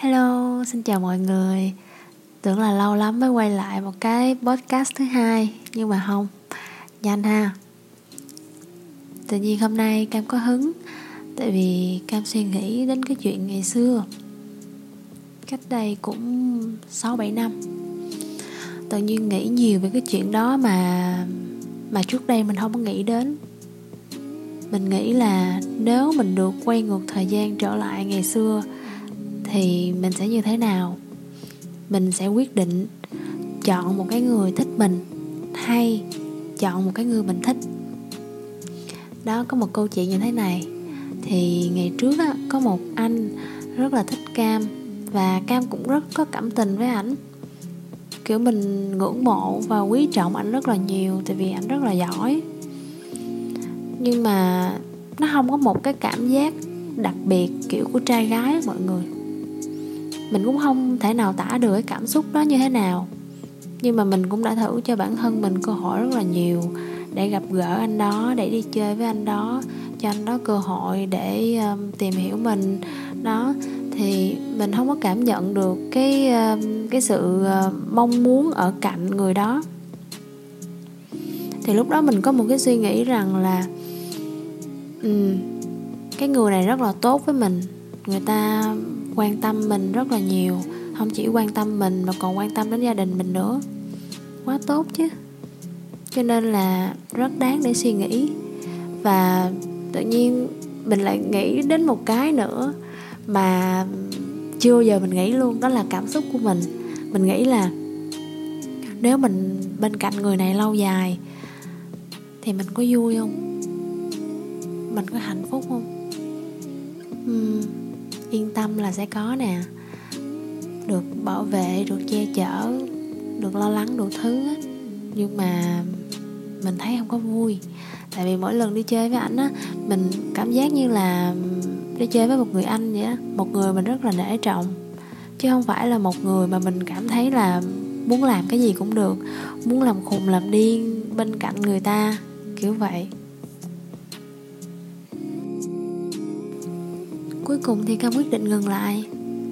Hello, xin chào mọi người. Tưởng là lâu lắm mới quay lại một cái podcast thứ hai Nhưng mà không, nhanh ha. Tự nhiên hôm nay Cam có hứng Tại vì Cam suy nghĩ đến cái chuyện ngày xưa. Cách đây cũng 6-7 năm. Tự nhiên nghĩ nhiều về cái chuyện đó mà Mà trước đây mình không có nghĩ đến. Mình nghĩ là nếu mình được quay ngược thời gian trở lại ngày xưa thì mình sẽ như thế nào? Mình sẽ quyết định chọn một cái người thích mình hay chọn một cái người mình thích. Đó có một câu chuyện như thế này. Thì ngày trước á, có một anh rất là thích cam và cam cũng rất có cảm tình với ảnh. Kiểu mình ngưỡng mộ và quý trọng ảnh rất là nhiều tại vì ảnh rất là giỏi. Nhưng mà nó không có một cái cảm giác đặc biệt kiểu của trai gái mọi người mình cũng không thể nào tả được cái cảm xúc đó như thế nào. Nhưng mà mình cũng đã thử cho bản thân mình cơ hội rất là nhiều để gặp gỡ anh đó để đi chơi với anh đó cho anh đó cơ hội để um, tìm hiểu mình. Đó thì mình không có cảm nhận được cái uh, cái sự uh, mong muốn ở cạnh người đó. Thì lúc đó mình có một cái suy nghĩ rằng là um, cái người này rất là tốt với mình. Người ta quan tâm mình rất là nhiều. Không chỉ quan tâm mình mà còn quan tâm đến gia đình mình nữa. Quá tốt chứ. Cho nên là rất đáng để suy nghĩ. Và tự nhiên mình lại nghĩ đến một cái nữa mà chưa bao giờ mình nghĩ luôn đó là cảm xúc của mình. Mình nghĩ là nếu mình bên cạnh người này lâu dài thì mình có vui không? Mình có hạnh phúc không? Uhm, yên tâm là sẽ có nè. Được bảo vệ, được che chở, được lo lắng đủ thứ á. Nhưng mà mình thấy không có vui. Tại vì mỗi lần đi chơi với ảnh á, mình cảm giác như là đi chơi với một người anh vậy á. Một người mình rất là nể trọng. Chứ không phải là một người mà mình cảm thấy là muốn làm cái gì cũng được. Muốn làm khùng làm điên bên cạnh người ta, kiểu vậy. Cuối cùng thì cam quyết định ngừng lại.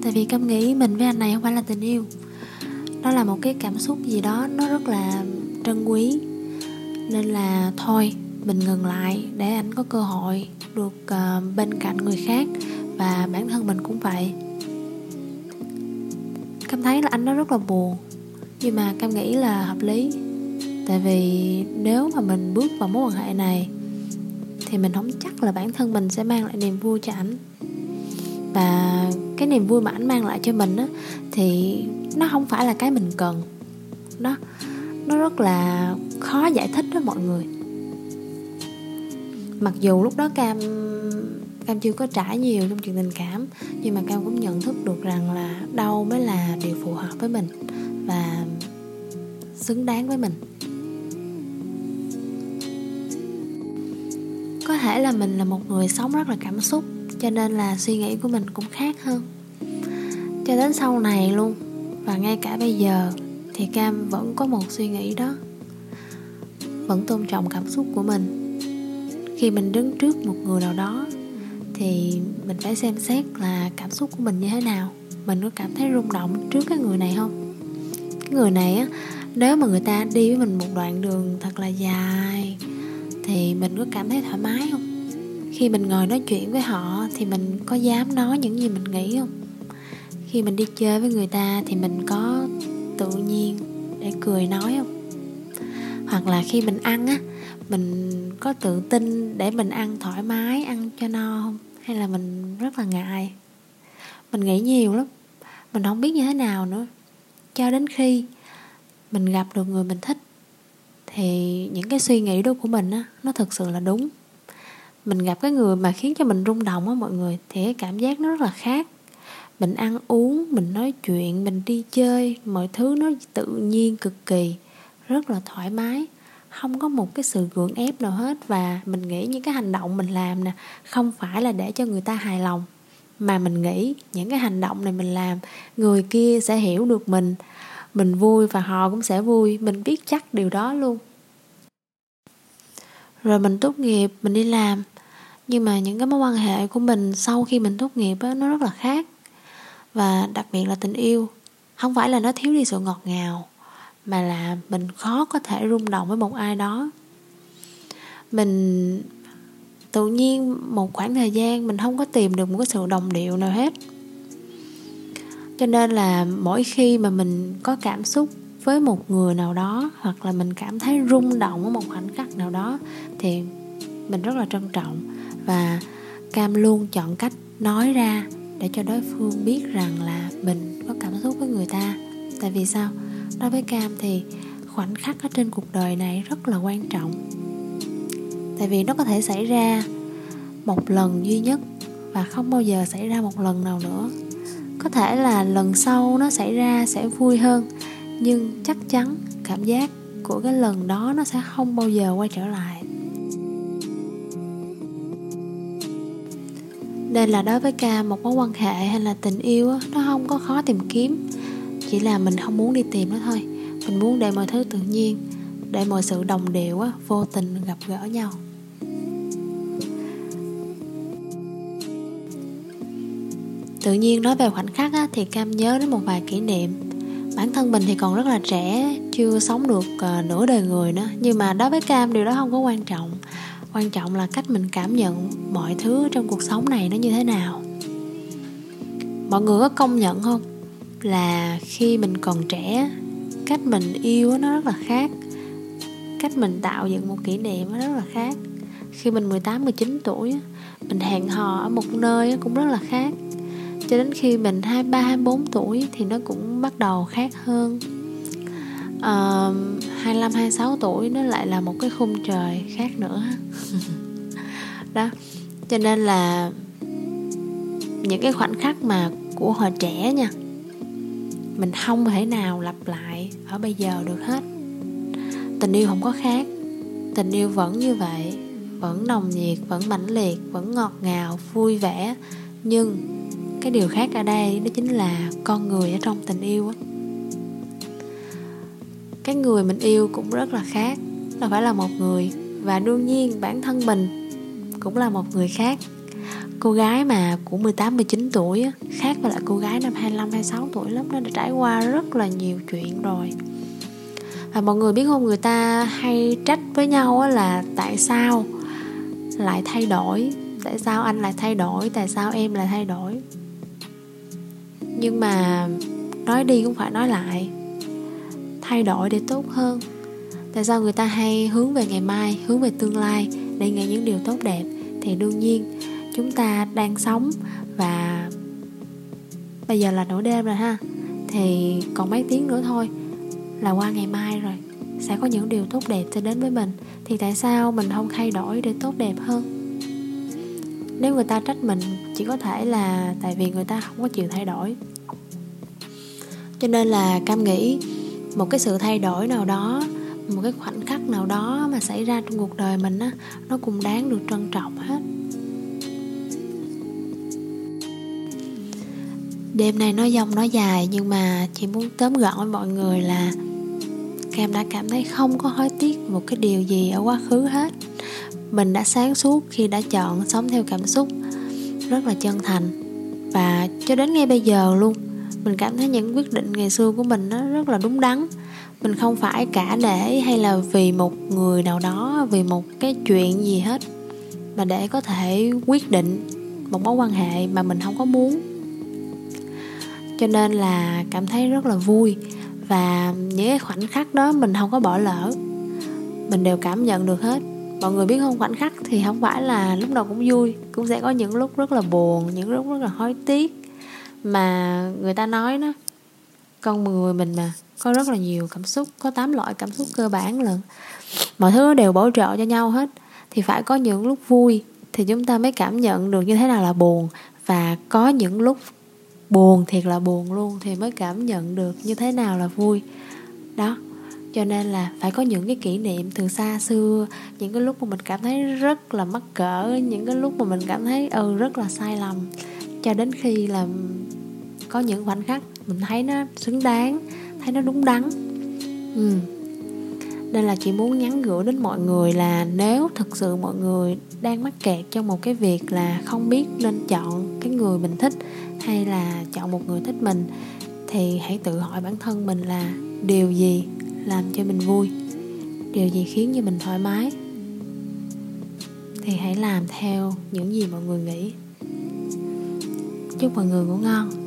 Tại vì cam nghĩ mình với anh này không phải là tình yêu. Đó là một cái cảm xúc gì đó nó rất là trân quý. Nên là thôi mình ngừng lại để anh có cơ hội được uh, bên cạnh người khác và bản thân mình cũng vậy. Cam thấy là anh nó rất là buồn nhưng mà cam nghĩ là hợp lý. Tại vì nếu mà mình bước vào mối quan hệ này thì mình không chắc là bản thân mình sẽ mang lại niềm vui cho ảnh và cái niềm vui mà ảnh mang lại cho mình á, thì nó không phải là cái mình cần. Nó nó rất là khó giải thích đó mọi người. Mặc dù lúc đó cam cam chưa có trải nhiều trong chuyện tình cảm, nhưng mà cam cũng nhận thức được rằng là đâu mới là điều phù hợp với mình và xứng đáng với mình. Có thể là mình là một người sống rất là cảm xúc cho nên là suy nghĩ của mình cũng khác hơn. Cho đến sau này luôn, và ngay cả bây giờ, thì cam vẫn có một suy nghĩ đó. Vẫn tôn trọng cảm xúc của mình. Khi mình đứng trước một người nào đó, thì mình phải xem xét là cảm xúc của mình như thế nào. Mình có cảm thấy rung động trước cái người này không? Cái người này á, nếu mà người ta đi với mình một đoạn đường thật là dài, thì mình có cảm thấy thoải mái không? Khi mình ngồi nói chuyện với họ thì mình có dám nói những gì mình nghĩ không? Khi mình đi chơi với người ta thì mình có tự nhiên để cười nói không? Hoặc là khi mình ăn á, mình có tự tin để mình ăn thoải mái, ăn cho no không? Hay là mình rất là ngại? Mình nghĩ nhiều lắm. Mình không biết như thế nào nữa. Cho đến khi mình gặp được người mình thích thì những cái suy nghĩ đó của mình á, nó thực sự là đúng mình gặp cái người mà khiến cho mình rung động á mọi người, thì cái cảm giác nó rất là khác. Mình ăn uống, mình nói chuyện, mình đi chơi, mọi thứ nó tự nhiên, cực kỳ, rất là thoải mái. Không có một cái sự gượng ép nào hết và mình nghĩ những cái hành động mình làm nè, không phải là để cho người ta hài lòng. Mà mình nghĩ những cái hành động này mình làm, người kia sẽ hiểu được mình. Mình vui và họ cũng sẽ vui, mình biết chắc điều đó luôn. Rồi mình tốt nghiệp, mình đi làm nhưng mà những cái mối quan hệ của mình sau khi mình tốt nghiệp á, nó rất là khác. Và đặc biệt là tình yêu. Không phải là nó thiếu đi sự ngọt ngào mà là mình khó có thể rung động với một ai đó. Mình tự nhiên một khoảng thời gian mình không có tìm được một cái sự đồng điệu nào hết. Cho nên là mỗi khi mà mình có cảm xúc với một người nào đó hoặc là mình cảm thấy rung động ở một khoảnh khắc nào đó thì mình rất là trân trọng và cam luôn chọn cách nói ra để cho đối phương biết rằng là mình có cảm xúc với người ta. Tại vì sao? Đối với cam thì khoảnh khắc ở trên cuộc đời này rất là quan trọng. Tại vì nó có thể xảy ra một lần duy nhất và không bao giờ xảy ra một lần nào nữa. Có thể là lần sau nó xảy ra sẽ vui hơn, nhưng chắc chắn cảm giác của cái lần đó nó sẽ không bao giờ quay trở lại. Nên là đối với ca một mối quan hệ hay là tình yêu nó không có khó tìm kiếm. Chỉ là mình không muốn đi tìm nó thôi. Mình muốn để mọi thứ tự nhiên để mọi sự đồng điệu vô tình gặp gỡ nhau. Tự nhiên nói về khoảnh khắc á, thì cam nhớ đến một vài kỷ niệm. Bản thân mình thì còn rất là trẻ chưa sống được uh, nửa đời người nữa. Nhưng mà đối với cam điều đó không có quan trọng quan trọng là cách mình cảm nhận mọi thứ trong cuộc sống này nó như thế nào. Mọi người có công nhận không? Là khi mình còn trẻ cách mình yêu nó rất là khác. Cách mình tạo dựng một kỷ niệm nó rất là khác. Khi mình 18 19 tuổi mình hẹn hò ở một nơi cũng rất là khác. Cho đến khi mình 23 24 tuổi thì nó cũng bắt đầu khác hơn. Uh, 25 26 tuổi nó lại là một cái khung trời khác nữa. đó. Cho nên là những cái khoảnh khắc mà của hồi trẻ nha, mình không thể nào lặp lại ở bây giờ được hết. Tình yêu không có khác, tình yêu vẫn như vậy, vẫn nồng nhiệt, vẫn mãnh liệt, vẫn ngọt ngào, vui vẻ. Nhưng cái điều khác ở đây đó chính là con người ở trong tình yêu á. Cái người mình yêu cũng rất là khác, nó phải là một người và đương nhiên, bản thân mình cũng là một người khác. Cô gái mà của 18 19 tuổi khác với lại cô gái năm 25 26 tuổi lắm nó đã trải qua rất là nhiều chuyện rồi. Và mọi người biết không, người ta hay trách với nhau là tại sao lại thay đổi, tại sao anh lại thay đổi, tại sao em lại thay đổi. Nhưng mà nói đi cũng phải nói lại, thay đổi để tốt hơn tại sao người ta hay hướng về ngày mai, hướng về tương lai, để nghĩ những điều tốt đẹp? Thì đương nhiên, chúng ta đang sống và bây giờ là nửa đêm rồi ha. Thì còn mấy tiếng nữa thôi, là qua ngày mai rồi, sẽ có những điều tốt đẹp sẽ đến với mình. Thì tại sao mình không thay đổi để tốt đẹp hơn? Nếu người ta trách mình, chỉ có thể là tại vì người ta không có chịu thay đổi. Cho nên là cam nghĩ một cái sự thay đổi nào đó một cái khoảnh khắc nào đó mà xảy ra trong cuộc đời mình á, nó cũng đáng được trân trọng hết. Đêm này nói dông nói dài, nhưng mà chỉ muốn tóm gọn với mọi người là cam đã cảm thấy không có hối tiếc một cái điều gì ở quá khứ hết. Mình đã sáng suốt khi đã chọn sống theo cảm xúc rất là chân thành. Và cho đến ngay bây giờ luôn, mình cảm thấy những quyết định ngày xưa của mình nó rất là đúng đắn mình không phải cả để hay là vì một người nào đó, vì một cái chuyện gì hết, mà để có thể quyết định một mối quan hệ mà mình không có muốn. Cho nên là cảm thấy rất là vui và những cái khoảnh khắc đó mình không có bỏ lỡ. Mình đều cảm nhận được hết. Mọi người biết không, khoảnh khắc thì không phải là lúc nào cũng vui, cũng sẽ có những lúc rất là buồn, những lúc rất là hối tiếc. Mà người ta nói đó con người mình mà, có rất là nhiều cảm xúc, có 8 loại cảm xúc cơ bản lận. Mọi thứ đều bổ trợ cho nhau hết. Thì phải có những lúc vui thì chúng ta mới cảm nhận được như thế nào là buồn. Và có những lúc buồn thiệt là buồn luôn thì mới cảm nhận được như thế nào là vui. Đó, cho nên là phải có những cái kỷ niệm từ xa xưa, những cái lúc mà mình cảm thấy rất là mắc cỡ, những cái lúc mà mình cảm thấy ừ rất là sai lầm. Cho đến khi là có những khoảnh khắc mình thấy nó xứng đáng, thấy nó đúng đắn. Ừ. nên là chị muốn nhắn gửi đến mọi người là nếu thực sự mọi người đang mắc kẹt trong một cái việc là không biết nên chọn cái người mình thích hay là chọn một người thích mình, thì hãy tự hỏi bản thân mình là điều gì làm cho mình vui? Điều gì khiến cho mình thoải mái? Thì hãy làm theo những gì mọi người nghĩ. Chúc mọi người ngủ ngon.